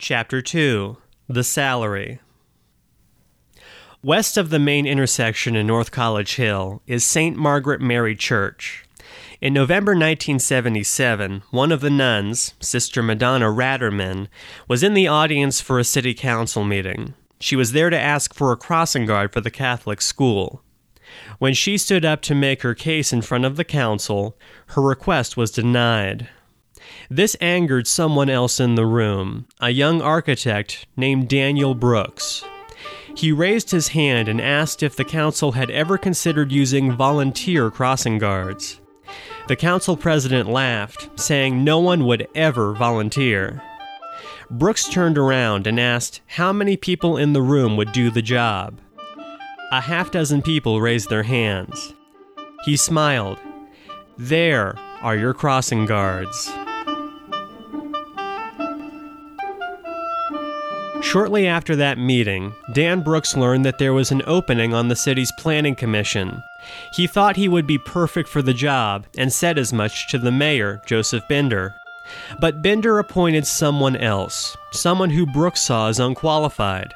Chapter 2 The Salary. West of the main intersection in North College Hill is St. Margaret Mary Church. In November 1977, one of the nuns, Sister Madonna Ratterman, was in the audience for a city council meeting. She was there to ask for a crossing guard for the Catholic school. When she stood up to make her case in front of the council, her request was denied. This angered someone else in the room, a young architect named Daniel Brooks. He raised his hand and asked if the council had ever considered using volunteer crossing guards. The council president laughed, saying no one would ever volunteer. Brooks turned around and asked how many people in the room would do the job. A half dozen people raised their hands. He smiled. There are your crossing guards. Shortly after that meeting, Dan Brooks learned that there was an opening on the city's planning commission. He thought he would be perfect for the job and said as much to the mayor, Joseph Bender. But Bender appointed someone else, someone who Brooks saw as unqualified.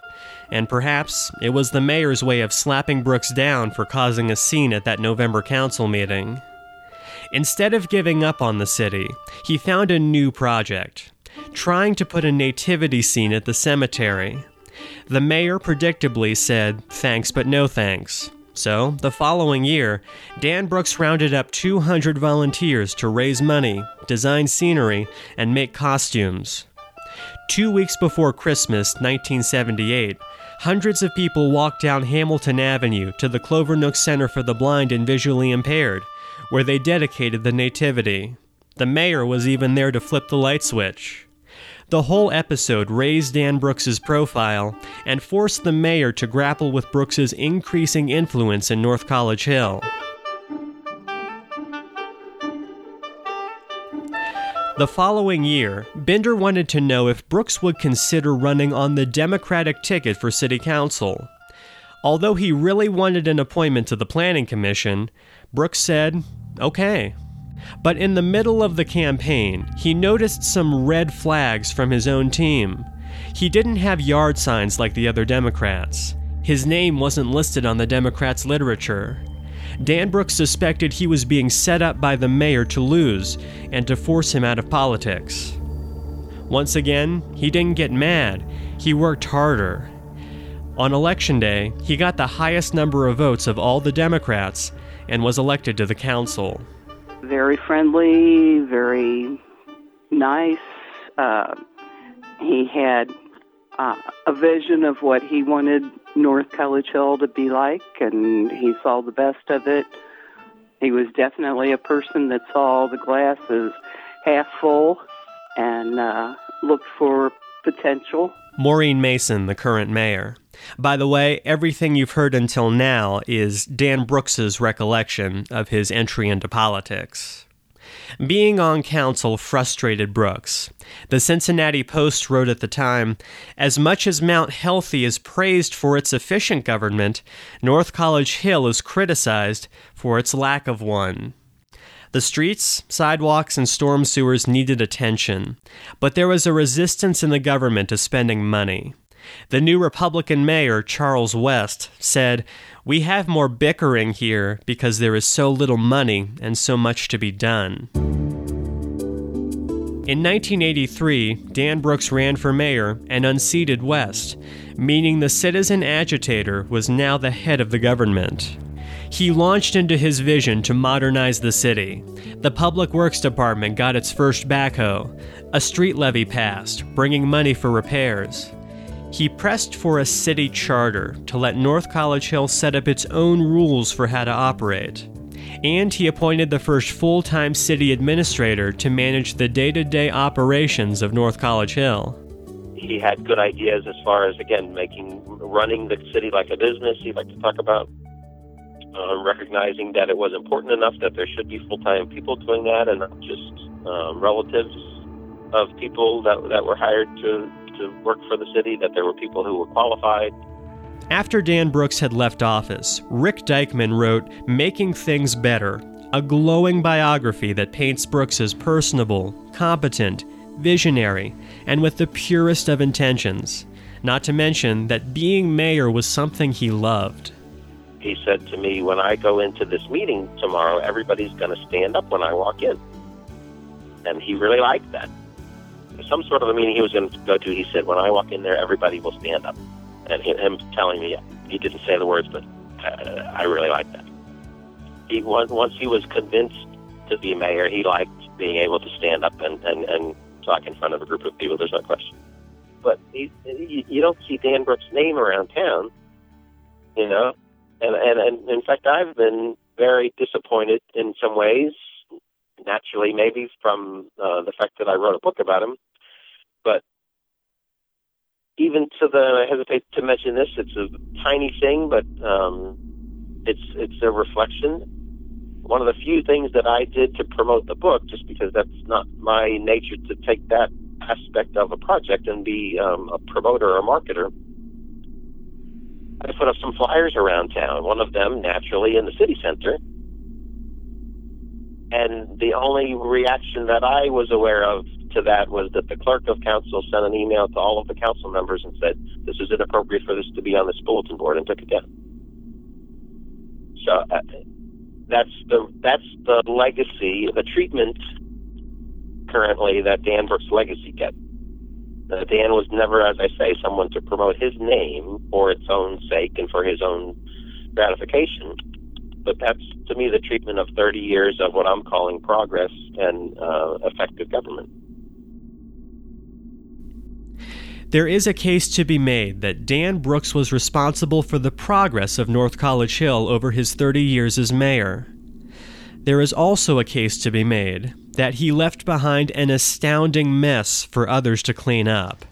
And perhaps it was the mayor's way of slapping Brooks down for causing a scene at that November council meeting. Instead of giving up on the city, he found a new project trying to put a nativity scene at the cemetery. The mayor predictably said, thanks but no thanks. So, the following year, Dan Brooks rounded up 200 volunteers to raise money, design scenery, and make costumes. Two weeks before Christmas, 1978, hundreds of people walked down Hamilton Avenue to the Clovernook Center for the Blind and Visually Impaired, where they dedicated the Nativity. The mayor was even there to flip the light switch. The whole episode raised Dan Brooks's profile and forced the mayor to grapple with Brooks's increasing influence in North College Hill. The following year, Bender wanted to know if Brooks would consider running on the Democratic ticket for City Council. Although he really wanted an appointment to the Planning Commission, Brooks said, okay. But in the middle of the campaign, he noticed some red flags from his own team. He didn't have yard signs like the other Democrats. His name wasn't listed on the Democrats' literature. Dan Brooks suspected he was being set up by the mayor to lose and to force him out of politics. Once again, he didn't get mad, he worked harder. On election day, he got the highest number of votes of all the Democrats and was elected to the council very friendly, very nice. Uh, he had uh, a vision of what he wanted North College Hill to be like, and he saw the best of it. He was definitely a person that saw the glass as half full and uh, looked for potential. Maureen Mason, the current mayor. By the way, everything you've heard until now is Dan Brooks's recollection of his entry into politics. Being on council frustrated Brooks. The Cincinnati Post wrote at the time As much as Mount Healthy is praised for its efficient government, North College Hill is criticized for its lack of one. The streets, sidewalks, and storm sewers needed attention, but there was a resistance in the government to spending money. The new Republican mayor, Charles West, said, We have more bickering here because there is so little money and so much to be done. In 1983, Dan Brooks ran for mayor and unseated West, meaning the citizen agitator was now the head of the government. He launched into his vision to modernize the city. The Public Works Department got its first backhoe. A street levy passed, bringing money for repairs. He pressed for a city charter to let North College Hill set up its own rules for how to operate. And he appointed the first full time city administrator to manage the day to day operations of North College Hill. He had good ideas as far as, again, making running the city like a business. He liked to talk about um, recognizing that it was important enough that there should be full time people doing that and not just um, relatives of people that, that were hired to to work for the city, that there were people who were qualified. After Dan Brooks had left office, Rick Dykman wrote Making Things Better, a glowing biography that paints Brooks as personable, competent, visionary, and with the purest of intentions. Not to mention that being mayor was something he loved. He said to me, When I go into this meeting tomorrow, everybody's going to stand up when I walk in. And he really liked that. Some sort of a meeting he was going to go to, he said, When I walk in there, everybody will stand up. And him telling me, he didn't say the words, but I really liked that. He once he was convinced to be mayor, he liked being able to stand up and, and, and talk in front of a group of people. There's no question. But he, you don't see Dan Brooks' name around town, you know. And, and and in fact, I've been very disappointed in some ways. Naturally, maybe from uh, the fact that I wrote a book about him, but even to the I hesitate to mention this. It's a tiny thing, but um, it's it's a reflection. One of the few things that I did to promote the book, just because that's not my nature to take that aspect of a project and be um, a promoter or a marketer. I put up some flyers around town. One of them, naturally, in the city center. And the only reaction that I was aware of to that was that the clerk of council sent an email to all of the council members and said, "This is inappropriate for this to be on this bulletin board," and took it down. So uh, that's the that's the legacy, the treatment currently that Dan Brooks' legacy gets. Uh, Dan was never, as I say, someone to promote his name for its own sake and for his own gratification. But that's, to me, the treatment of 30 years of what I'm calling progress and uh, effective government. There is a case to be made that Dan Brooks was responsible for the progress of North College Hill over his 30 years as mayor. There is also a case to be made that he left behind an astounding mess for others to clean up.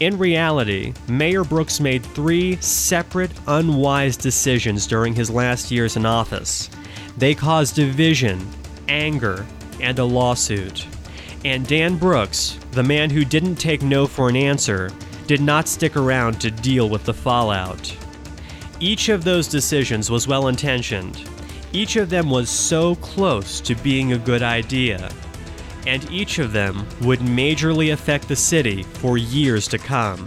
In reality, Mayor Brooks made three separate, unwise decisions during his last years in office. They caused division, anger, and a lawsuit. And Dan Brooks, the man who didn't take no for an answer, did not stick around to deal with the fallout. Each of those decisions was well intentioned. Each of them was so close to being a good idea. And each of them would majorly affect the city for years to come.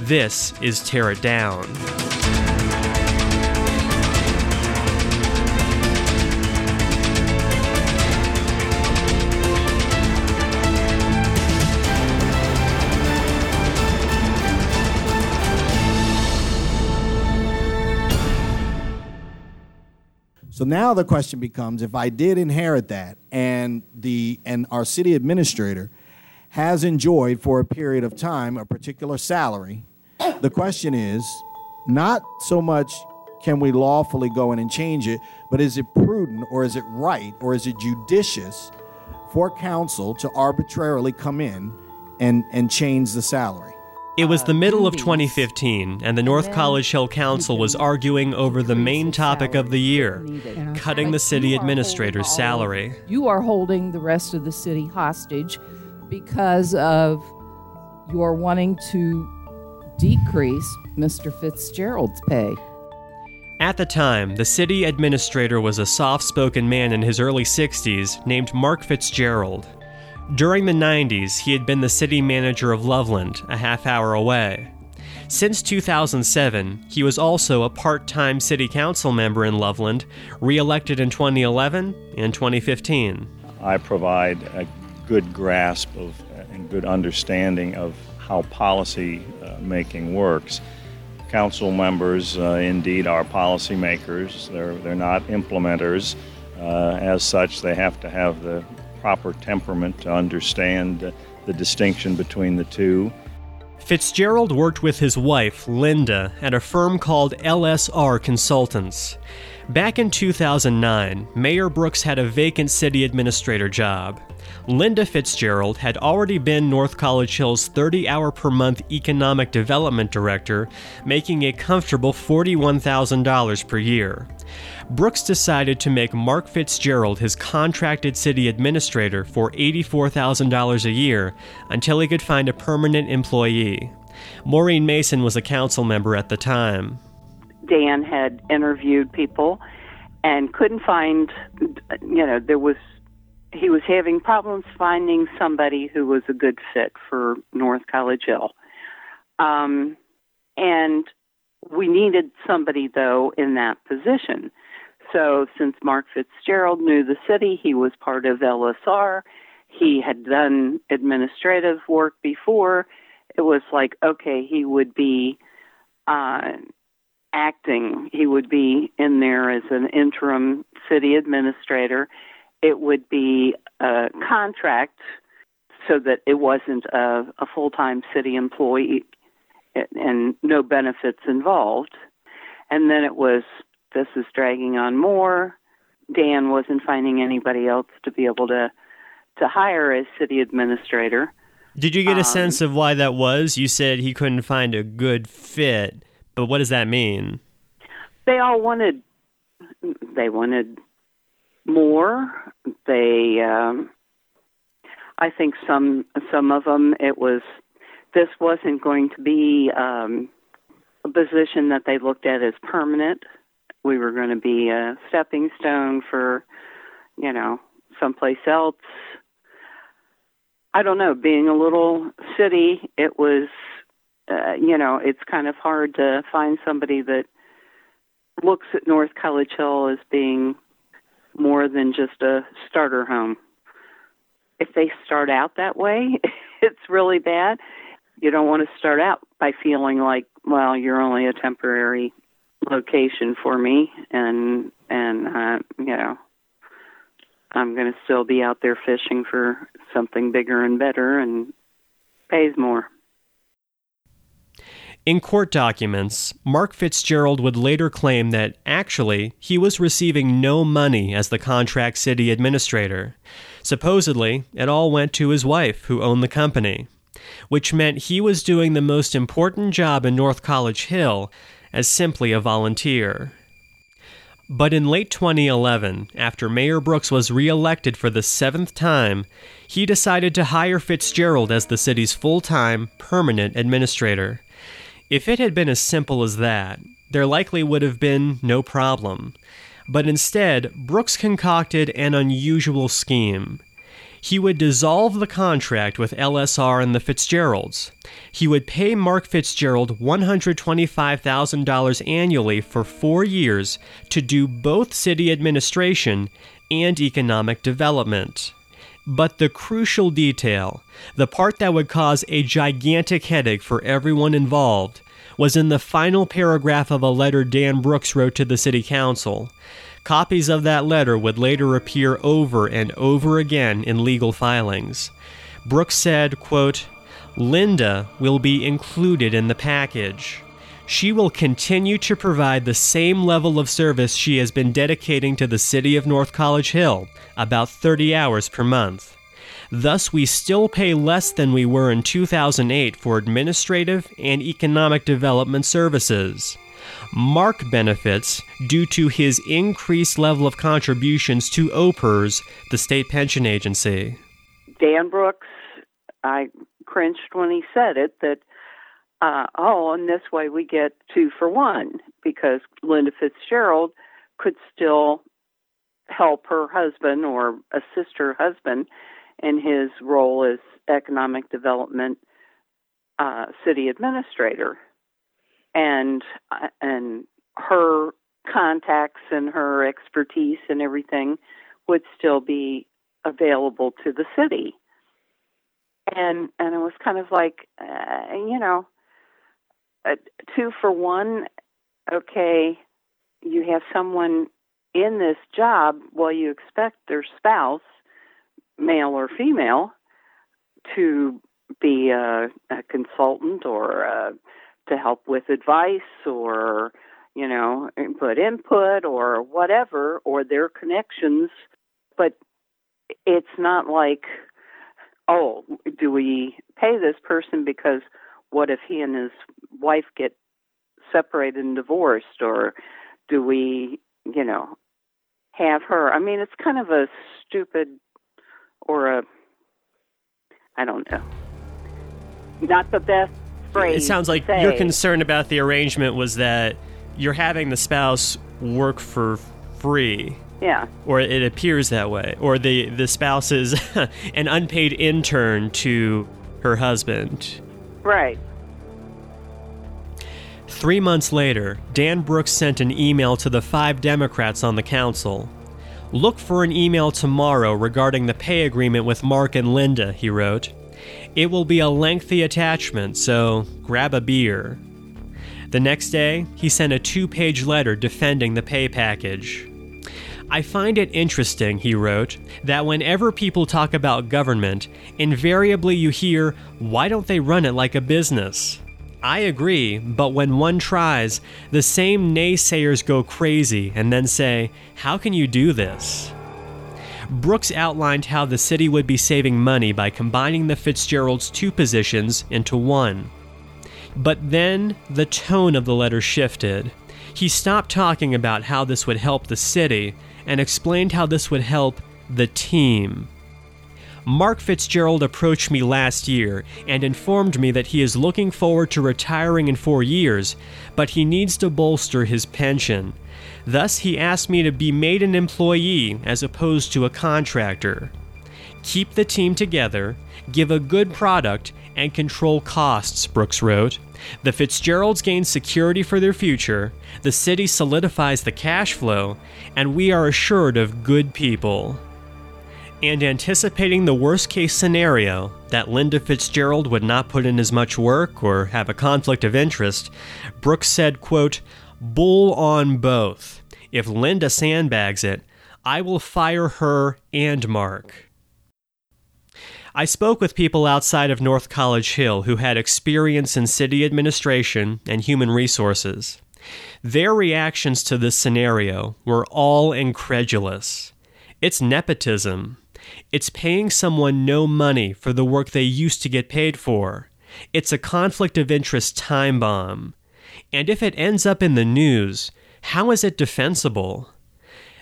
This is Tear It Down. So now the question becomes if I did inherit that and the and our city administrator has enjoyed for a period of time a particular salary, the question is not so much can we lawfully go in and change it, but is it prudent or is it right or is it judicious for council to arbitrarily come in and, and change the salary? It was the middle of 2015, and the North College Hill Council was arguing over the main topic of the year cutting the city administrator's salary. You are holding the rest of the city hostage because of your wanting to decrease Mr. Fitzgerald's pay. At the time, the city administrator was a soft spoken man in his early 60s named Mark Fitzgerald. During the 90s, he had been the city manager of Loveland, a half hour away. Since 2007, he was also a part time city council member in Loveland, re elected in 2011 and 2015. I provide a good grasp of and good understanding of how policy uh, making works. Council members, uh, indeed, are policymakers. They're, they're not implementers. Uh, as such, they have to have the proper temperament to understand the distinction between the two. Fitzgerald worked with his wife, Linda, at a firm called LSR Consultants. Back in 2009, Mayor Brooks had a vacant city administrator job. Linda Fitzgerald had already been North College Hill's 30 hour per month economic development director, making a comfortable $41,000 per year. Brooks decided to make Mark Fitzgerald his contracted city administrator for $84,000 a year until he could find a permanent employee. Maureen Mason was a council member at the time. Dan had interviewed people and couldn't find, you know, there was he was having problems finding somebody who was a good fit for North College Hill. Um, and we needed somebody, though, in that position. So, since Mark Fitzgerald knew the city, he was part of LSR, he had done administrative work before. It was like, okay, he would be uh, acting, he would be in there as an interim city administrator. It would be a contract so that it wasn't a, a full time city employee and no benefits involved. And then it was this is dragging on more. Dan wasn't finding anybody else to be able to to hire as city administrator. Did you get a um, sense of why that was? You said he couldn't find a good fit, but what does that mean? They all wanted they wanted more. They um I think some some of them it was this wasn't going to be um, a position that they looked at as permanent. We were going to be a stepping stone for, you know, someplace else. I don't know. Being a little city, it was, uh, you know, it's kind of hard to find somebody that looks at North College Hill as being more than just a starter home. If they start out that way, it's really bad you don't want to start out by feeling like, well, you're only a temporary location for me, and and uh, you know, I'm going to still be out there fishing for something bigger and better and pays more. In court documents, Mark Fitzgerald would later claim that actually he was receiving no money as the contract city administrator. Supposedly, it all went to his wife, who owned the company which meant he was doing the most important job in North College Hill as simply a volunteer. But in late 2011, after Mayor Brooks was reelected for the seventh time, he decided to hire Fitzgerald as the city's full time, permanent administrator. If it had been as simple as that, there likely would have been no problem. But instead, Brooks concocted an unusual scheme he would dissolve the contract with LSR and the Fitzgeralds. He would pay Mark Fitzgerald $125,000 annually for four years to do both city administration and economic development. But the crucial detail, the part that would cause a gigantic headache for everyone involved, was in the final paragraph of a letter Dan Brooks wrote to the City Council. Copies of that letter would later appear over and over again in legal filings. Brooks said, quote, Linda will be included in the package. She will continue to provide the same level of service she has been dedicating to the city of North College Hill, about 30 hours per month. Thus, we still pay less than we were in 2008 for administrative and economic development services. Mark benefits due to his increased level of contributions to OPERS, the state pension agency. Dan Brooks, I cringed when he said it that, uh, oh, and this way we get two for one because Linda Fitzgerald could still help her husband or assist her husband in his role as economic development uh, city administrator and and her contacts and her expertise and everything would still be available to the city. And and it was kind of like uh, you know uh, two for one okay you have someone in this job Well, you expect their spouse male or female to be a, a consultant or a to help with advice or you know input input or whatever or their connections. But it's not like oh do we pay this person because what if he and his wife get separated and divorced? Or do we you know have her? I mean it's kind of a stupid or a i don't know. Not the best it sounds like your concern about the arrangement was that you're having the spouse work for free Yeah. Or it appears that way. Or the, the spouse is an unpaid intern to her husband. Right. Three months later, Dan Brooks sent an email to the five Democrats on the council. Look for an email tomorrow regarding the pay agreement with Mark and Linda, he wrote. It will be a lengthy attachment, so grab a beer. The next day, he sent a two page letter defending the pay package. I find it interesting, he wrote, that whenever people talk about government, invariably you hear, why don't they run it like a business? I agree, but when one tries, the same naysayers go crazy and then say, How can you do this? Brooks outlined how the city would be saving money by combining the Fitzgerald's two positions into one. But then the tone of the letter shifted. He stopped talking about how this would help the city and explained how this would help the team. Mark Fitzgerald approached me last year and informed me that he is looking forward to retiring in four years, but he needs to bolster his pension. Thus, he asked me to be made an employee as opposed to a contractor. Keep the team together, give a good product, and control costs, Brooks wrote. The Fitzgeralds gain security for their future, the city solidifies the cash flow, and we are assured of good people and anticipating the worst case scenario that Linda Fitzgerald would not put in as much work or have a conflict of interest, Brooks said, quote, Bull on both. If Linda sandbags it, I will fire her and Mark. I spoke with people outside of North College Hill who had experience in city administration and human resources. Their reactions to this scenario were all incredulous. It's nepotism. It's paying someone no money for the work they used to get paid for. It's a conflict of interest time bomb. And if it ends up in the news, how is it defensible?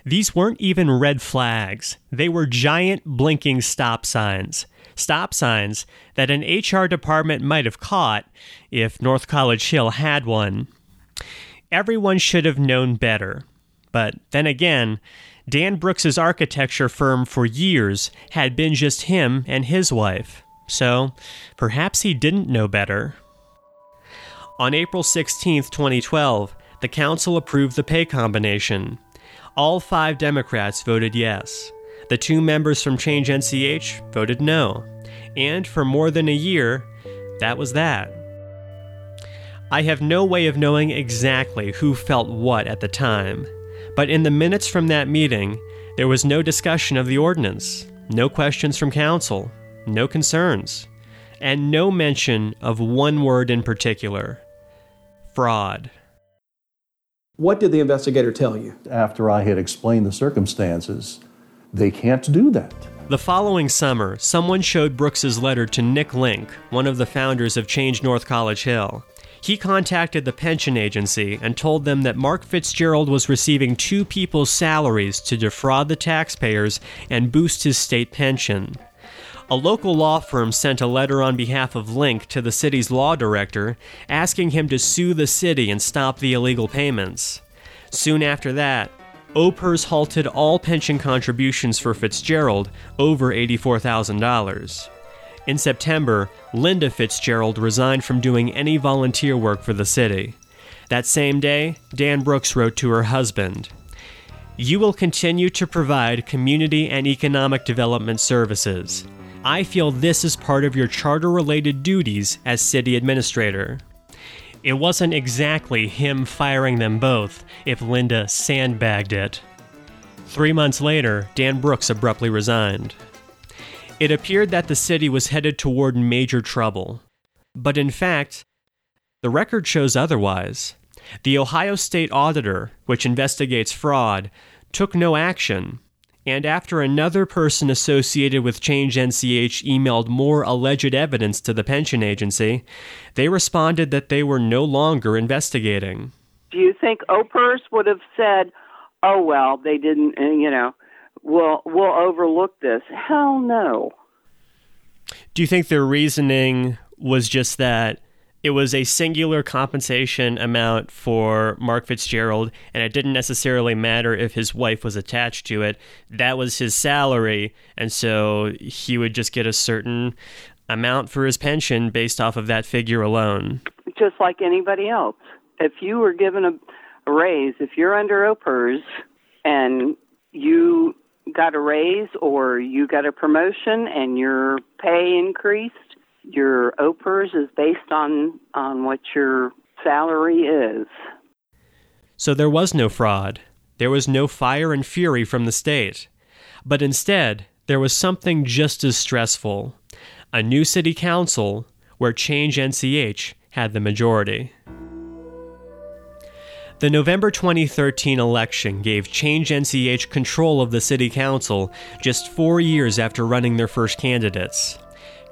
These weren't even red flags, they were giant blinking stop signs. Stop signs that an HR department might have caught if North College Hill had one. Everyone should have known better. But then again, Dan Brooks's architecture firm for years had been just him and his wife, so perhaps he didn't know better. On April 16, 2012, the council approved the pay combination. All five Democrats voted yes. The two members from Change NCH voted no. And for more than a year, that was that. I have no way of knowing exactly who felt what at the time. But in the minutes from that meeting, there was no discussion of the ordinance, no questions from council, no concerns, and no mention of one word in particular fraud. What did the investigator tell you? After I had explained the circumstances, they can't do that. The following summer, someone showed Brooks's letter to Nick Link, one of the founders of Change North College Hill. He contacted the pension agency and told them that Mark Fitzgerald was receiving two people's salaries to defraud the taxpayers and boost his state pension. A local law firm sent a letter on behalf of Link to the city's law director asking him to sue the city and stop the illegal payments. Soon after that, OPERS halted all pension contributions for Fitzgerald over $84,000. In September, Linda Fitzgerald resigned from doing any volunteer work for the city. That same day, Dan Brooks wrote to her husband You will continue to provide community and economic development services. I feel this is part of your charter related duties as city administrator. It wasn't exactly him firing them both if Linda sandbagged it. Three months later, Dan Brooks abruptly resigned. It appeared that the city was headed toward major trouble. But in fact, the record shows otherwise. The Ohio State Auditor, which investigates fraud, took no action, and after another person associated with Change NCH emailed more alleged evidence to the pension agency, they responded that they were no longer investigating. Do you think OPERS would have said, "Oh well, they didn't," eh, you know, we'll we'll overlook this. Hell no. Do you think their reasoning was just that it was a singular compensation amount for Mark Fitzgerald, and it didn't necessarily matter if his wife was attached to it. That was his salary, and so he would just get a certain amount for his pension based off of that figure alone. Just like anybody else. If you were given a, a raise, if you're under OPERS and you got a raise or you got a promotion and your pay increased, your OPERS is based on, on what your salary is. So there was no fraud. There was no fire and fury from the state. But instead, there was something just as stressful a new city council where Change NCH had the majority. The November 2013 election gave Change NCH control of the city council just four years after running their first candidates.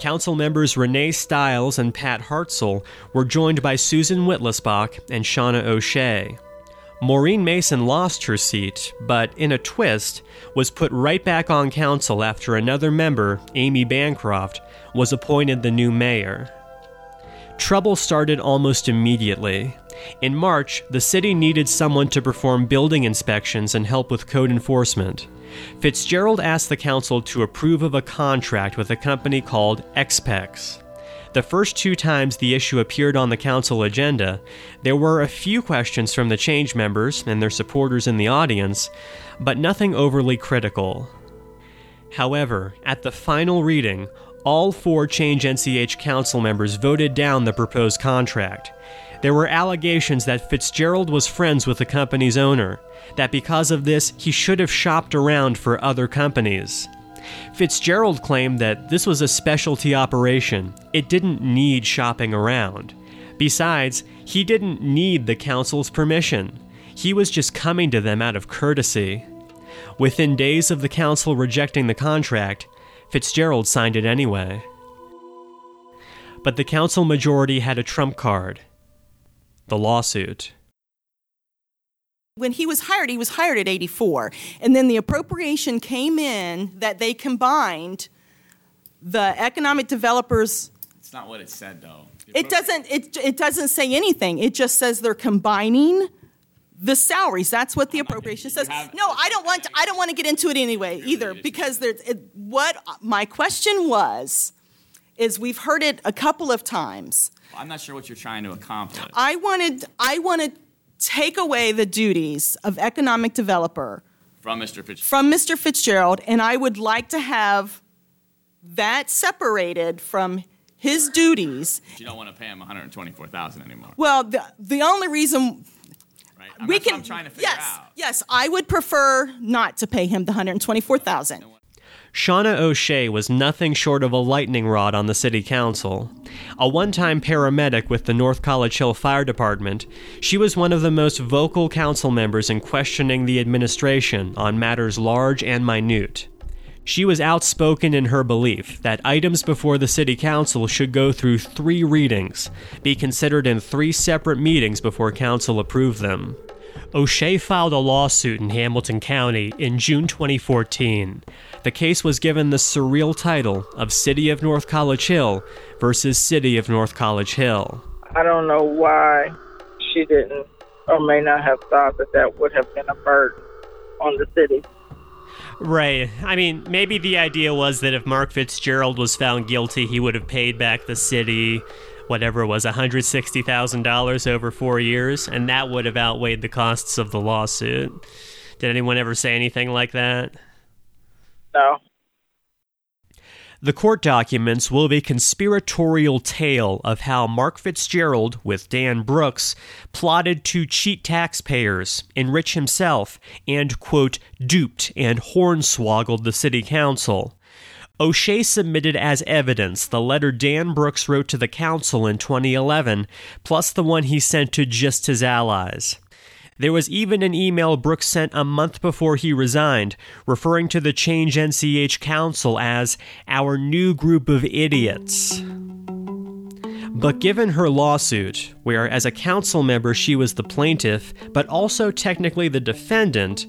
Council members Renee Stiles and Pat Hartzell were joined by Susan Witlesbach and Shauna O'Shea. Maureen Mason lost her seat, but in a twist, was put right back on council after another member, Amy Bancroft, was appointed the new mayor. Trouble started almost immediately. In March, the city needed someone to perform building inspections and help with code enforcement. Fitzgerald asked the council to approve of a contract with a company called Expex. The first two times the issue appeared on the council agenda, there were a few questions from the change members and their supporters in the audience, but nothing overly critical. However, at the final reading, all four Change NCH council members voted down the proposed contract. There were allegations that Fitzgerald was friends with the company's owner, that because of this, he should have shopped around for other companies. Fitzgerald claimed that this was a specialty operation, it didn't need shopping around. Besides, he didn't need the council's permission. He was just coming to them out of courtesy. Within days of the council rejecting the contract, Fitzgerald signed it anyway. But the council majority had a trump card the lawsuit. When he was hired, he was hired at 84. And then the appropriation came in that they combined the economic developers. It's not what it said, though. It doesn't, it, it doesn't say anything. It just says they're combining the salaries. That's what the appropriation says. No, I don't want. To, I don't want to get into it anyway either because there's it, what my question was is we've heard it a couple of times. I'm not sure what you're trying to accomplish. I wanted. I want to take away the duties of economic developer from Mr. Fitzgerald. From Mr. Fitzgerald, and I would like to have that separated from his duties. But you don't want to pay him 124,000 anymore. Well, the the only reason Right? we can. I'm trying to figure yes, out. Yes, I would prefer not to pay him the 124,000. Shauna O'Shea was nothing short of a lightning rod on the city council. A one time paramedic with the North College Hill Fire Department, she was one of the most vocal council members in questioning the administration on matters large and minute. She was outspoken in her belief that items before the City Council should go through three readings, be considered in three separate meetings before Council approved them. O'Shea filed a lawsuit in Hamilton County in June 2014. The case was given the surreal title of City of North College Hill versus City of North College Hill. I don't know why she didn't or may not have thought that that would have been a burden on the city. Right. I mean, maybe the idea was that if Mark Fitzgerald was found guilty, he would have paid back the city whatever it was $160,000 over 4 years and that would have outweighed the costs of the lawsuit. Did anyone ever say anything like that? No. The court documents will be a conspiratorial tale of how Mark Fitzgerald, with Dan Brooks, plotted to cheat taxpayers, enrich himself, and, quote, duped and hornswoggled the city council. O'Shea submitted as evidence the letter Dan Brooks wrote to the council in 2011, plus the one he sent to just his allies. There was even an email Brooks sent a month before he resigned, referring to the Change NCH Council as our new group of idiots. But given her lawsuit, where as a council member she was the plaintiff, but also technically the defendant,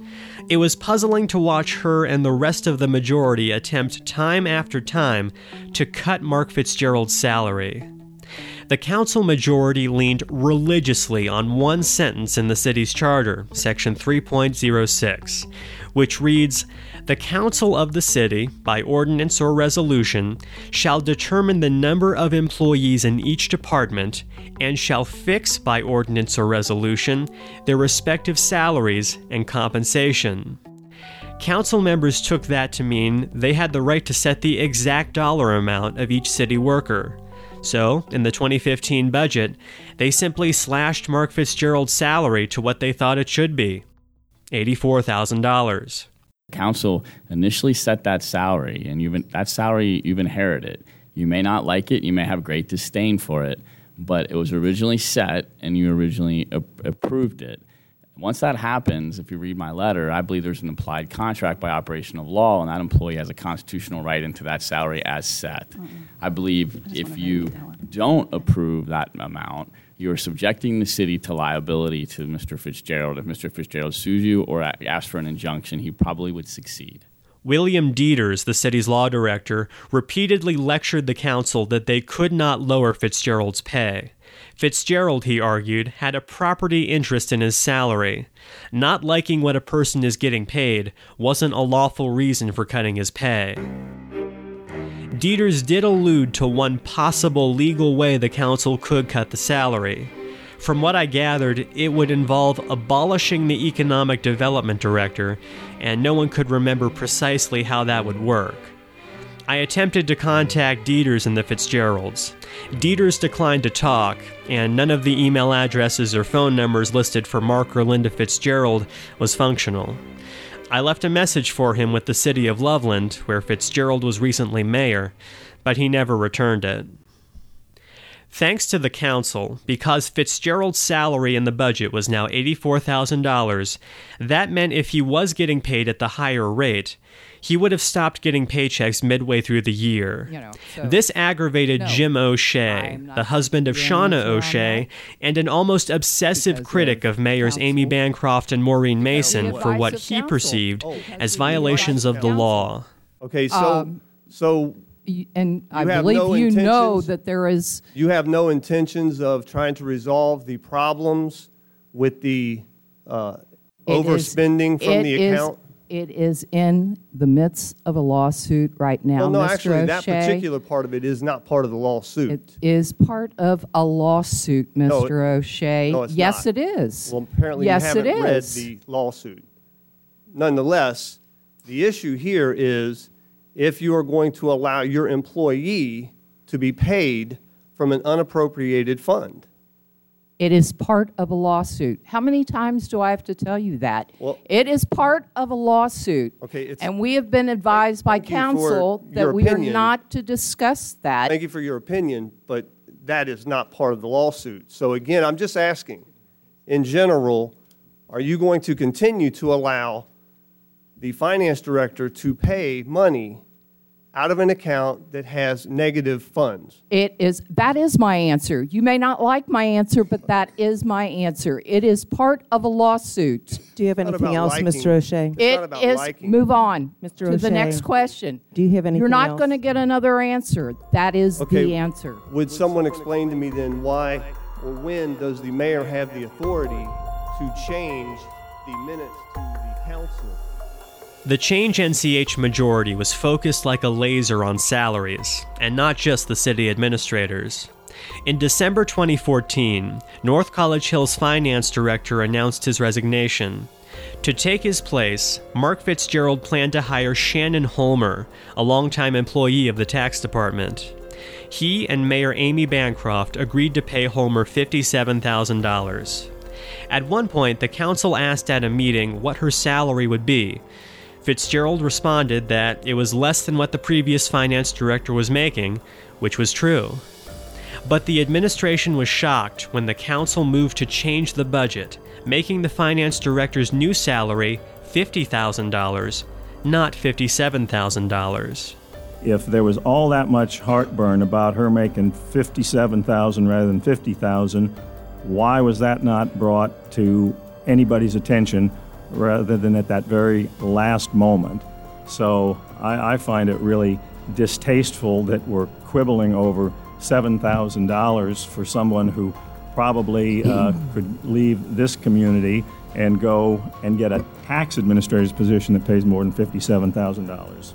it was puzzling to watch her and the rest of the majority attempt time after time to cut Mark Fitzgerald's salary. The council majority leaned religiously on one sentence in the city's charter, section 3.06, which reads The council of the city, by ordinance or resolution, shall determine the number of employees in each department and shall fix by ordinance or resolution their respective salaries and compensation. Council members took that to mean they had the right to set the exact dollar amount of each city worker. So, in the 2015 budget, they simply slashed Mark Fitzgerald's salary to what they thought it should be $84,000. Council initially set that salary, and you've that salary you've inherited. You may not like it, you may have great disdain for it, but it was originally set, and you originally a- approved it. Once that happens, if you read my letter, I believe there's an implied contract by operation of law, and that employee has a constitutional right into that salary as set. I believe if you don't approve that amount, you're subjecting the city to liability to Mr. Fitzgerald. If Mr. Fitzgerald sues you or asks for an injunction, he probably would succeed. William Dieters, the city's law director, repeatedly lectured the council that they could not lower Fitzgerald's pay. Fitzgerald, he argued, had a property interest in his salary. Not liking what a person is getting paid wasn't a lawful reason for cutting his pay. Dieters did allude to one possible legal way the council could cut the salary. From what I gathered, it would involve abolishing the economic development director, and no one could remember precisely how that would work. I attempted to contact Dieters and the Fitzgeralds. Dieters declined to talk, and none of the email addresses or phone numbers listed for Mark or Linda Fitzgerald was functional. I left a message for him with the city of Loveland, where Fitzgerald was recently mayor, but he never returned it. Thanks to the council, because Fitzgerald's salary in the budget was now $84,000, that meant if he was getting paid at the higher rate, he would have stopped getting paychecks midway through the year. You know, so- this aggravated No, Jim O'Shea, the husband of Shauna you on O'Shea, and an almost obsessive Because critic of of mayors Amy Bancroft and Maureen Mason advice for what he counsel. perceived Oh, as violations of the counsel. law. Okay, so Um, so And I You have believe no you know intentions- that there is, you have no intentions of trying to resolve the problems with the uh, It is- overspending from it the is- account? It is in the midst of a lawsuit right now, well, no, Mr. actually, that particular part of it is not part of the lawsuit. It is part of a lawsuit, No, Mr. O'Shea. no, it's yes, not. it is. Well, apparently yes, you haven't read the lawsuit. Nonetheless, the issue here is if you are going to allow your employee to be paid from an unappropriated fund. It is part of a lawsuit. How many times do I have to tell you that? Well- it is part of a lawsuit. Okay, it's- and we have been advised by counsel that we are not to discuss that. Thank you for your opinion, but that is not part of the lawsuit. So again, I'm just asking, in general, are you going to continue to allow the finance director to pay money out of an account that has negative funds? It is that is my answer. You may not like my answer, but that is my answer. It is part of a lawsuit. Do you have anything else, liking. Mr. O'Shea? It's not about is liking. move on Mr. to the next question. Do you have anything You're not going to get another answer. That is Okay. the answer. Would someone explain to me then why or when does the mayor have the authority to change the minutes to the council? The Change NCH majority was focused like a laser on salaries, and not just the city administrators. In December 2014, North College Hill's finance director announced his resignation. To take his place, Mark Fitzgerald planned to hire Shannon Holmer, a longtime employee of the tax department. He and Mayor Amy Bancroft agreed to pay Holmer $57,000. At one point, the council asked at a meeting what her salary would be. Fitzgerald responded that it was less than what the previous finance director was making, which was true. But the administration was shocked when the council moved to change the budget, making the finance director's new salary $50,000, not $57,000. if there was all that much heartburn about her making 57,000 rather than 50,000, why was that not brought to anybody's attention rather than at that very last moment? So I, I find it really distasteful that we're quibbling over $7,000 for someone who probably uh, could leave this community and go and get a tax administrator's position that pays more than $57,000.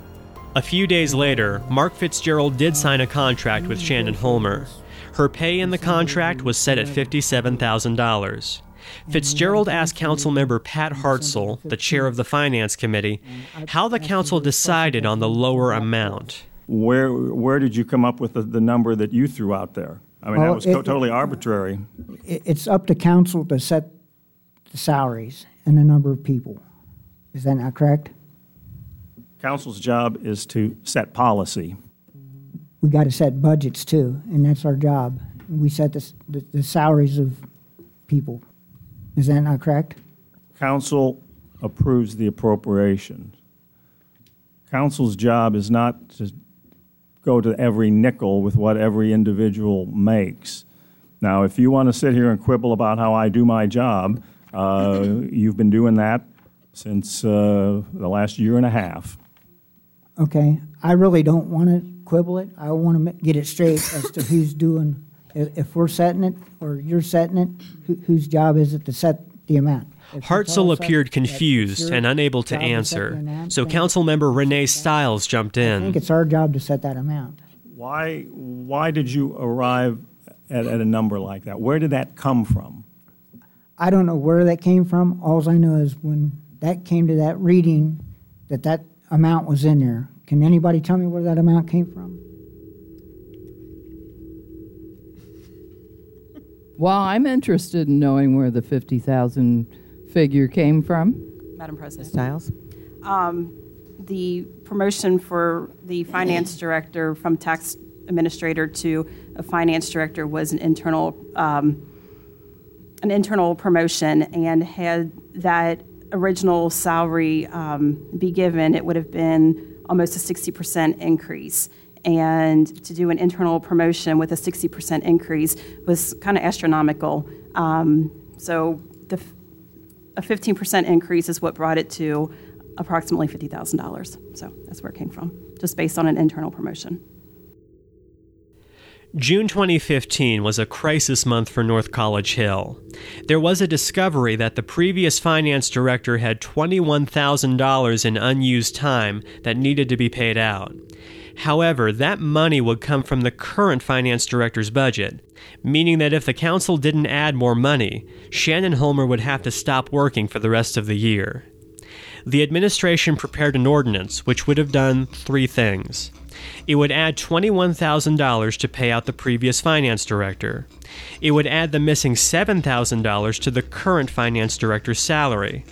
A few days later, Mark Fitzgerald did sign a contract with Shannon Holmer. Her pay in the contract was set at $57,000. Fitzgerald asked Councilmember Pat Hartzell, the chair of the Finance Committee, how the council decided on the lower amount. Where, where did you come up with the, the number that you threw out there? I mean, that was it- to- totally arbitrary. It's up to council to set the salaries and the number of people. Is that not correct? Council's job is to set policy. We got to set budgets too, and that's our job. We set the, the the salaries of people. Is that not correct? Council approves the appropriation. Council's job is not to go to every nickel with what every individual makes. Now, if you want to sit here and quibble about how I do my job, uh, you've been doing that since uh, the last year and a half. Okay, I really don't want to quibble it. I want to get it straight as to who's doing, if, if we're setting it or you're setting it, who, whose job is it to set the amount? If Hartzell appeared confused and unable to job set the answer, amount, so then Councilmember Renee Stiles jumped in. I think it's our job to set that amount. Why, why did you arrive at, at a number like that? Where did that come from? I don't know where that came from. Alls I know is when that came to that reading, that that amount was in there. Can anybody tell me where that amount came from? Well, I'm interested in knowing where the 50,000 figure came from. Madam President. Stiles? Um, The promotion for the finance director from tax administrator to a finance director was an internal, um, an internal promotion, and had that original salary um, be given, it would have been almost a 60% increase. And to do an internal promotion with a 60% increase was kind of astronomical. Um, So the a 15% increase is what brought it to approximately $50,000. So that's where it came from, just based on an internal promotion. June 2015 was a crisis month for North College Hill. There was a discovery that the previous finance director had $21,000 in unused time that needed to be paid out. However, that money would come from the current finance director's budget, meaning that if the council didn't add more money, Shannon Homer would have to stop working for the rest of the year. The administration prepared an ordinance which would have done three things. It would add $21,000 to pay out the previous finance director. It would add the missing $7,000 to the current finance director's salary.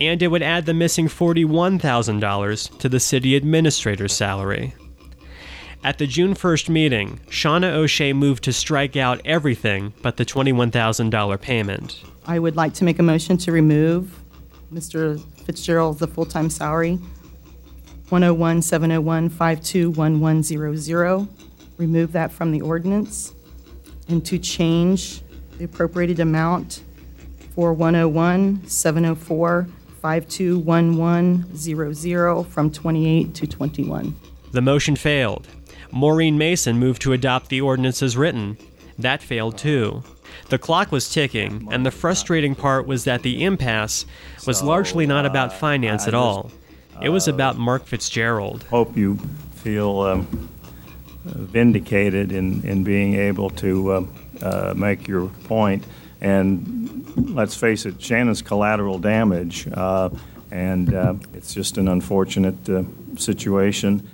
And it would add the missing $41,000 to the city administrator's salary. At the June 1st meeting, Shauna O'Shea moved to strike out everything but the $21,000 payment. I would like to make a motion to remove Mr. Fitzgerald's the full-time salary, 101, 701, 521100. Remove that from the ordinance, and to change the appropriated amount for 101, 704, 521100 from 28 to 21. The motion failed. Maureen Mason moved to adopt the ordinance as written. That failed too. The clock was ticking, and the frustrating part was that the impasse was largely not about finance at all. It was about Mark Fitzgerald. Hope you feel um, vindicated in, in being able to uh, uh, make your point. And let's face it, Shannon's collateral damage, uh, and uh, it's just an unfortunate uh, situation.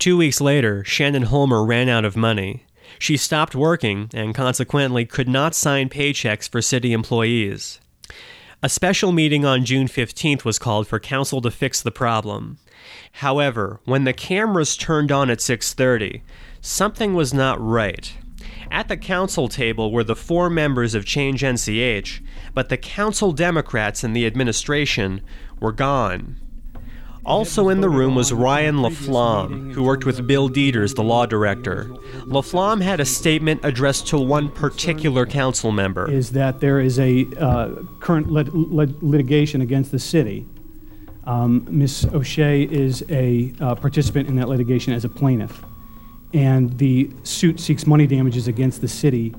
Two weeks later, Shannon Holmer ran out of money. She stopped working and consequently could not sign paychecks for city employees. A special meeting on June 15th was called for council to fix the problem. However, when the cameras turned on at 6:30, something was not right. At the council table were the four members of Change NCH, but the council Democrats and the administration were gone. Also in the room was Ryan LaFlamme, who worked with Bill Dieters, the law director. LaFlamme had a statement addressed to one particular council member. is that there is a uh, current lit- lit- litigation against the city. Um, Ms. O'Shea is a uh, participant in that litigation as a plaintiff. and the suit seeks money damages against the city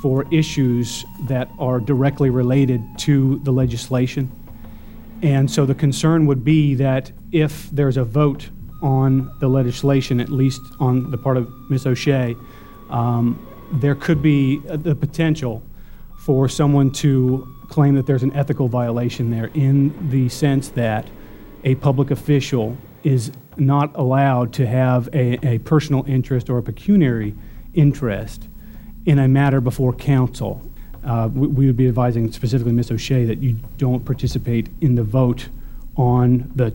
for issues that are directly related to the legislation. And so the concern would be that if there's a vote on the legislation, at least on the part of Ms. O'Shea, um, there could be the potential for someone to claim that there's an ethical violation there in the sense that a public official is not allowed to have a, a personal interest or a pecuniary interest in a matter before council. Uh, we, we would be advising specifically Ms. O'Shea that you don't participate in the vote on the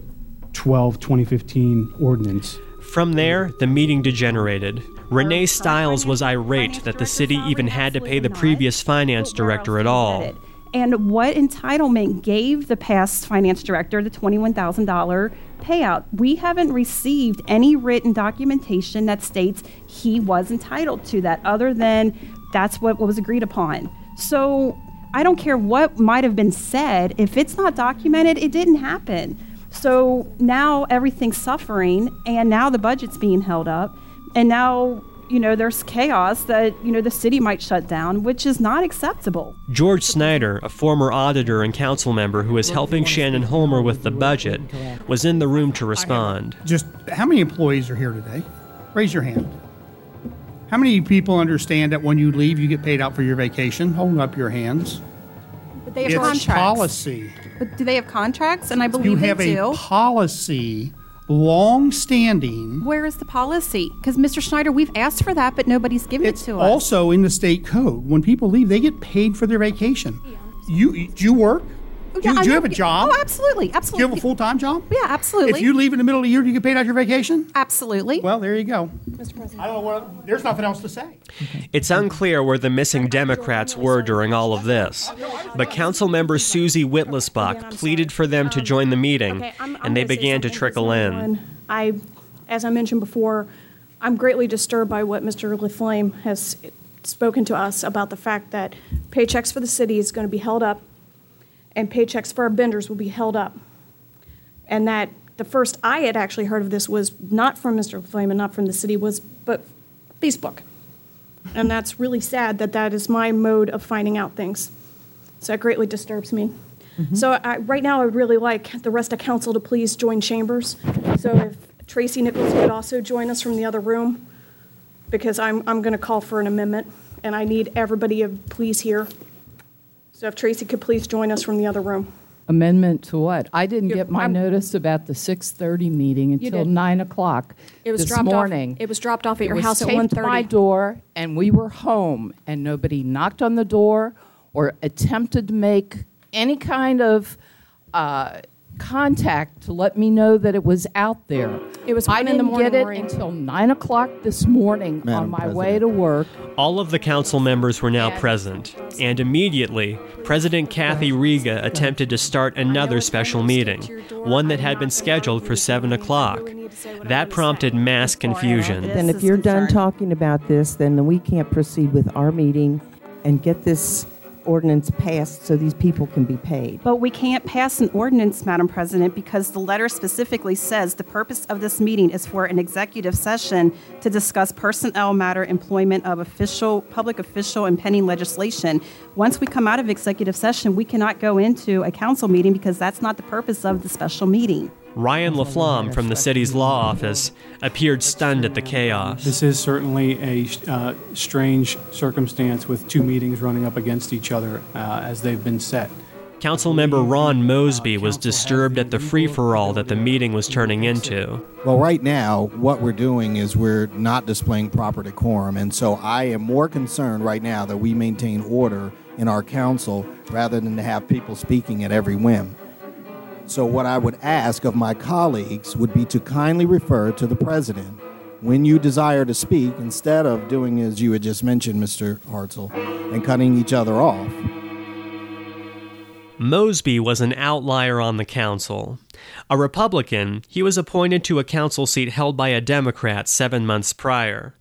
12 2015 ordinance. From there, the meeting degenerated. Renee Stiles was irate that the city even had to pay the previous finance director at all. And what entitlement gave the past finance director the $21,000 payout? We haven't received any written documentation that states he was entitled to that, other than that's what was agreed upon. So I don't care what might have been said. If it's not documented, it didn't happen. So now everything's suffering, and now the budget's being held up, and now you know there's chaos that you know the city might shut down, which is not acceptable. George Snyder, a former auditor and council member who was helping Shannon Homer with the budget, was in the room to respond. Just how many employees are here today? Raise your hand. How many people understand that when you leave, you get paid out for your vacation? Hold up your hands. But they have it's contracts. policy. But do they have contracts? And I believe You they have do. a policy, long standing. Where is the policy? Because Mr. Snyder, we've asked for that, but nobody's given it to us. Also, in the state code, when people leave, they get paid for their vacation. You do you work? Oh, do, you- do you have a job? Oh, absolutely, Do you have a full time job? Yeah, absolutely. If you leave in the middle of the year, do you get paid out your vacation? Absolutely. Well, there you go. Mr. President. I don't know what. There's nothing else to say. It's unclear where the missing Democrats were during all of this, but council member Susie Witlesbach pleaded for them to um, join the meeting, Okay, I'm- I'm and they began to trickle in. I, as I mentioned before, I'm greatly disturbed by what Mr. LaFlamme has spoken to us about the fact that paychecks for the city is going to be held up, and paychecks for our vendors will be held up. And that the first I had actually heard of this was not from Mr. LaFlamme and not from the city, was but Facebook. And that's really sad that that is my mode of finding out things. So that greatly disturbs me. Mm-hmm. So I, right now, I would really like the rest of council to please join chambers. So if Tracy Nichols could also join us from the other room, because I'm, I'm going to call for an amendment, and I need everybody to please here. So if Tracy could please join us from the other room. Amendment to what? I didn't Yeah, get my I'm- notice about the 6:30 meeting until did. 9 o'clock It was this dropped off- morning. it was dropped off at It your was house at taped 1:30. my door, and we were home, and nobody knocked on the door or attempted to make any kind of uh, contact to let me know that it was out there. It was I one in the didn't morning, get it Maureen. until 9 o'clock this morning Madam on my President. way to work. All of the council members were now present, and immediately, President Kathy Riga attempted to start another special meeting, one that had been scheduled for 7 o'clock. That prompted mass confusion. Then if you're done talking about this, then we can't proceed with our meeting and get this ordinance passed so these people can be paid. But we can't pass an ordinance, Madam President, because the letter specifically says the purpose of this meeting is for an executive session to discuss personnel matter, employment of official, public official, and pending legislation. Once we come out of executive session, we cannot go into a council meeting because that's not the purpose of the special meeting. Ryan LaFlamme from the city's law office appeared stunned at the chaos. This is certainly a uh, strange circumstance with two meetings running up against each other uh, as they've been set. Councilmember Ron Mosby was disturbed at the free for all that the meeting was turning into. Well, right now, what we're doing is we're not displaying proper decorum. And so I am more concerned right now that we maintain order in our council rather than to have people speaking at every whim. So, what I would ask of my colleagues would be to kindly refer to the president when you desire to speak instead of doing as you had just mentioned, Mr. Hartzell, and cutting each other off. Mosby was an outlier on the council. A Republican, he was appointed to a council seat held by a Democrat seven months prior.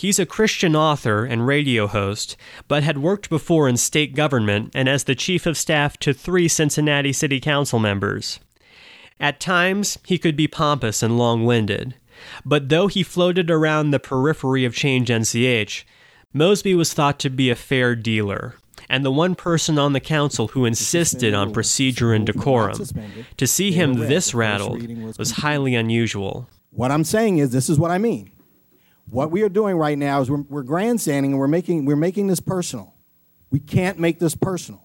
He's a Christian author and radio host, but had worked before in state government and as the chief of staff to three Cincinnati City Council members. At times, he could be pompous and long winded, But though he floated around the periphery of Change NCH, Mosby was thought to be a fair dealer, and the one person on the council who insisted on procedure and decorum. To see him this rattled was highly unusual. What I'm saying is, this is what I mean. What we are doing right now is we're, we're grandstanding and we're making, we're making this personal. We can't make this personal.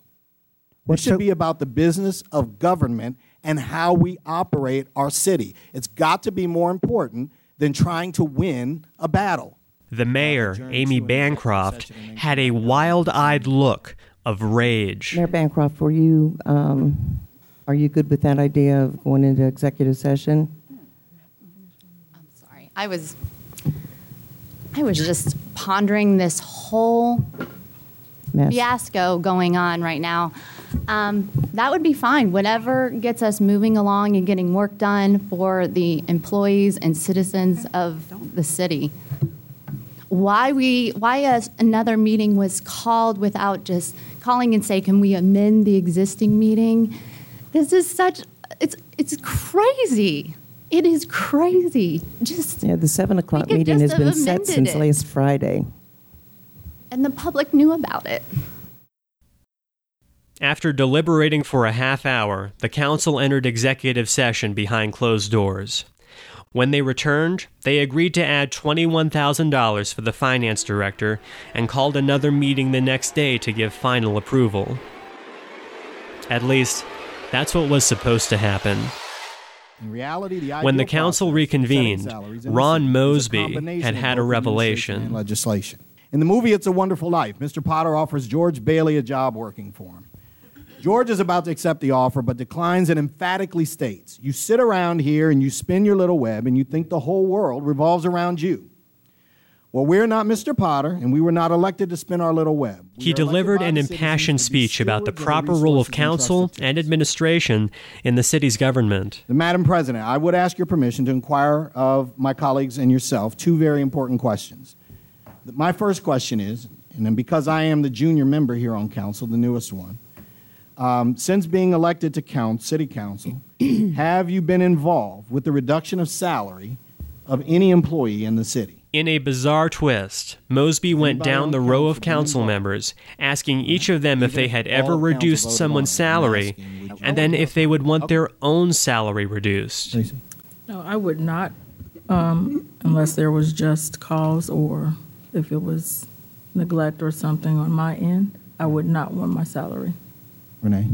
It should be about the business of government and how we operate our city. It's got to be more important than trying to win a battle. The mayor, Amy Bancroft, had a wild eyed look of rage. Mayor Bancroft, were you, um, are you good with that idea of going into executive session? I'm sorry, I was, I was just pondering this whole Mess. fiasco going on right now. Um, that would be fine. Whatever gets us moving along and getting work done for the employees and citizens of the city. Why we why a, another meeting was called without just calling and say, can we amend the existing meeting? This is such it's it's crazy. It is crazy. Just Yeah, the 7 o'clock meeting has been set since it. last Friday. and the public knew about it. After deliberating for a half hour, the council entered executive session behind closed doors. When they returned, they agreed to add $21,000 for the finance director and called another meeting the next day to give final approval. At least, that's what was supposed to happen. In reality, the When the council process of setting reconvened, salaries in the Ron city is a Mosby had had a revelation. legislation. In the movie It's a Wonderful Life, Mr. Potter offers George Bailey a job working for him. George is about to accept the offer, but declines and emphatically states, You sit around here and you spin your little web and you think the whole world revolves around you. Well, we're not Mr. Potter, and we were not elected to spin our little web. He delivered an impassioned speech about the proper role of council and administration in the city's government. Madam President, I would ask your permission to inquire of my colleagues and yourself two very important questions. My first question is, and then because I am the junior member here on council, the newest one, um, since being elected to count, city council, have you been involved with the reduction of salary of any employee in the city? In a bizarre twist, Mosby went down the row of council members, asking each of them if they had ever reduced someone's salary, and then if they would want their own salary reduced. No, I would not, um, unless there was just cause or if it was neglect or something on my end. I would not want my salary. Renee?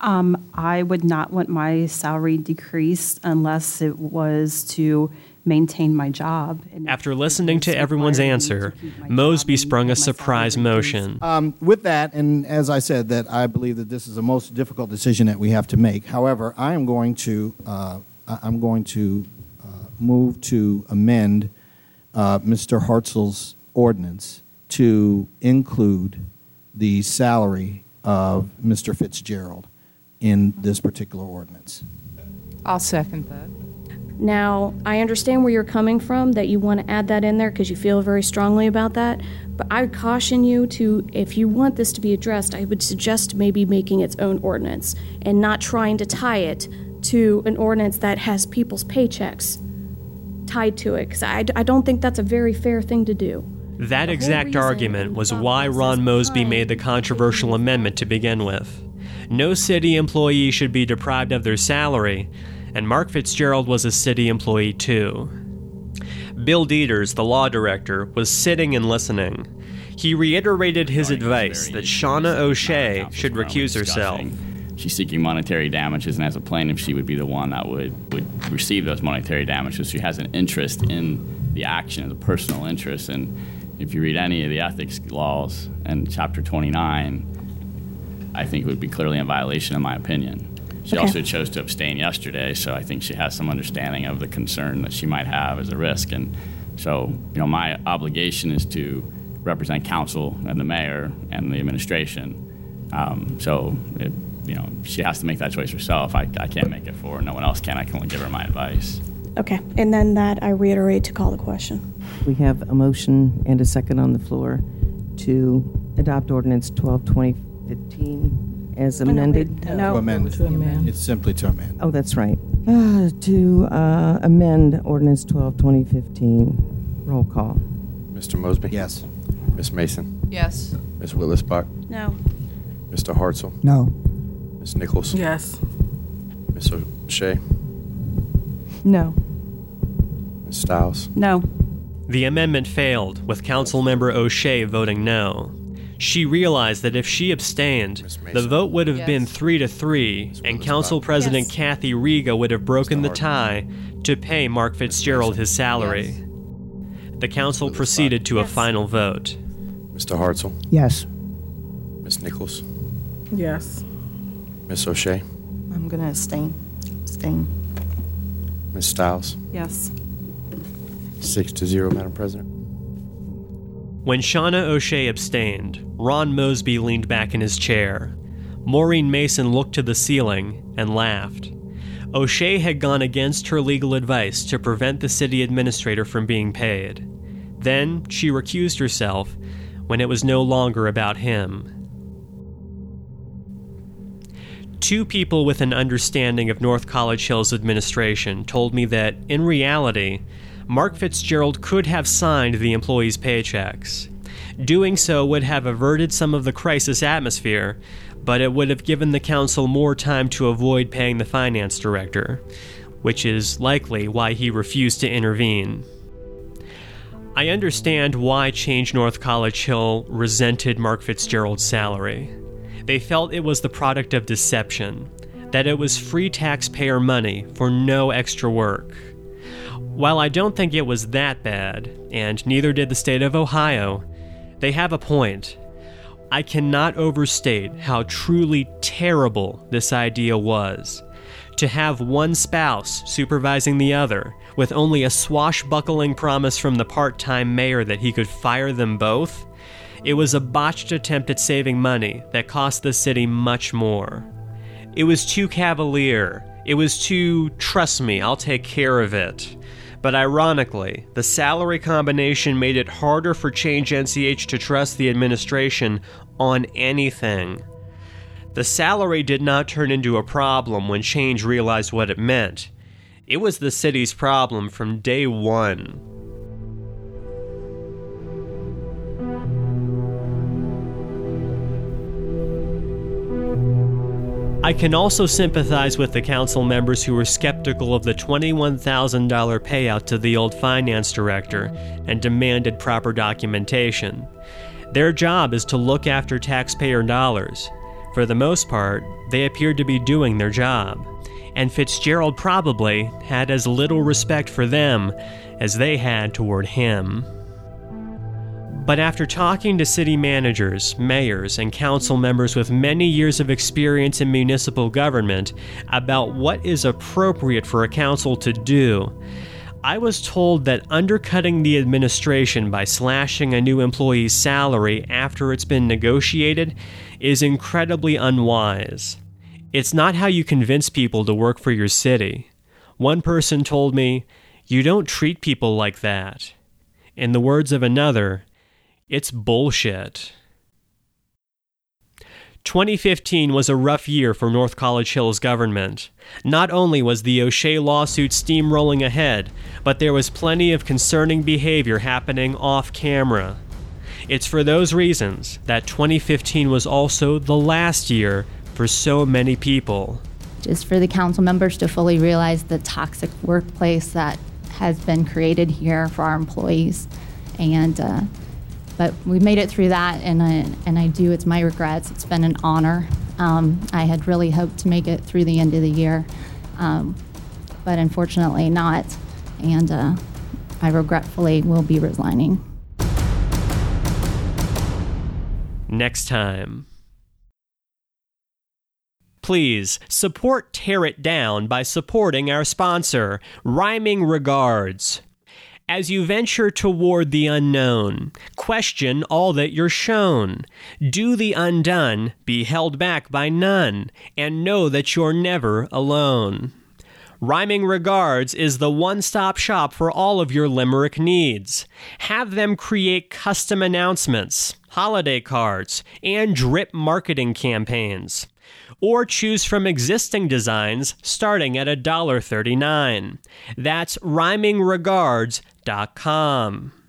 Um, I would not want my salary decreased unless it was to maintain my job. And After listening to everyone's answer, Mosby sprung a surprise motion. Um, with that, and as I said, that I believe that this is the most difficult decision that we have to make. However, I am going to uh, I- I'm going to uh, move to amend uh, Mr. Hartzell's ordinance to include the salary of Mr. Fitzgerald in this particular ordinance. I'll second that. Now, I understand where you're coming from, that you want to add that in there because you feel very strongly about that. But I would caution you to, if you want this to be addressed, I would suggest maybe making its own ordinance and not trying to tie it to an ordinance that has people's paychecks tied to it. Because I, I don't think that's a very fair thing to do. That exact argument was why Ron Mosby made the controversial amendment to begin with. No city employee should be deprived of their salary, and Mark Fitzgerald was a city employee too. Bill Dieters, the law director, was sitting and listening. He reiterated his advice that Shauna O'Shea should recuse herself. She's seeking monetary damages, and as a plaintiff, she would be the one that would, would receive those monetary damages. She has an interest in the action, as a personal interest. And if you read any of the ethics laws and Chapter 29, I think it would be clearly in violation, in my opinion. She Okay. also chose to abstain yesterday, so I think she has some understanding of the concern that she might have as a risk. And so, you know, my obligation is to represent council and the mayor and the administration. Um, so, it, you know, she has to make that choice herself. I, I can't make it for her. No one else can. I can only give her my advice. Okay. And then that I reiterate to call the question. We have a motion and a second on the floor to adopt ordinance 12, 2015, as amended? no. To amend. It's simply to amend. Oh, that's right. Uh, To uh, amend ordinance 12, 2015. Roll call. Mr. Mosby? Yes. Ms. Mason? Yes. Ms. Willisbach? No. Mr. Hartzell? No. Ms. Nichols? Yes. Ms. O'Shea? No. Ms. Stiles? No. The amendment failed, with Councilmember O'Shea voting no. She realized that if she abstained, the vote would have been three to three, and Council President Kathy Riga would have broken the tie to pay Mark Fitzgerald his salary. The council proceeded to a final vote. Mr. Hartzell? Yes. Ms. Nichols? Yes. Ms. O'Shea? I'm going to abstain. Abstain. Ms. Stiles? Yes. Six to zero, Madam President. When Shauna O'Shea abstained, Ron Mosby leaned back in his chair. Maureen Mason looked to the ceiling and laughed. O'Shea had gone against her legal advice to prevent the city administrator from being paid. Then she recused herself when it was no longer about him. Two people with an understanding of North College Hill's administration told me that, in reality, Mark Fitzgerald could have signed the employees' paychecks. Doing so would have averted some of the crisis atmosphere, but it would have given the council more time to avoid paying the finance director, which is likely why he refused to intervene. I understand why Change North College Hill resented Mark Fitzgerald's salary. They felt it was the product of deception, that it was free taxpayer money for no extra work. While I don't think it was that bad, and neither did the state of Ohio, they have a point. I cannot overstate how truly terrible this idea was. To have one spouse supervising the other, with only a swashbuckling promise from the part time mayor that he could fire them both, it was a botched attempt at saving money that cost the city much more. It was too cavalier. It was too, trust me, I'll take care of it. But ironically, the salary combination made it harder for Change NCH to trust the administration on anything. The salary did not turn into a problem when Change realized what it meant. It was the city's problem from day one. I can also sympathize with the council members who were skeptical of the $21,000 payout to the old finance director and demanded proper documentation. Their job is to look after taxpayer dollars. For the most part, they appeared to be doing their job, and Fitzgerald probably had as little respect for them as they had toward him. But after talking to city managers, mayors, and council members with many years of experience in municipal government about what is appropriate for a council to do, I was told that undercutting the administration by slashing a new employee's salary after it's been negotiated is incredibly unwise. It's not how you convince people to work for your city. One person told me, You don't treat people like that. In the words of another, it's bullshit. 2015 was a rough year for North College Hill's government. Not only was the O'Shea lawsuit steamrolling ahead, but there was plenty of concerning behavior happening off camera. It's for those reasons that 2015 was also the last year for so many people. Just for the council members to fully realize the toxic workplace that has been created here for our employees. And, uh, but we made it through that, and I, and I do, it's my regrets. It's been an honor. Um, I had really hoped to make it through the end of the year, um, but unfortunately not. And uh, I regretfully will be resigning. Next time. Please support Tear It Down by supporting our sponsor, Rhyming Regards. As you venture toward the unknown, question all that you're shown. Do the undone, be held back by none, and know that you're never alone. Rhyming Regards is the one stop shop for all of your limerick needs. Have them create custom announcements, holiday cards, and drip marketing campaigns. or choose from existing designs starting at $1.39. That's rhymingregards.com.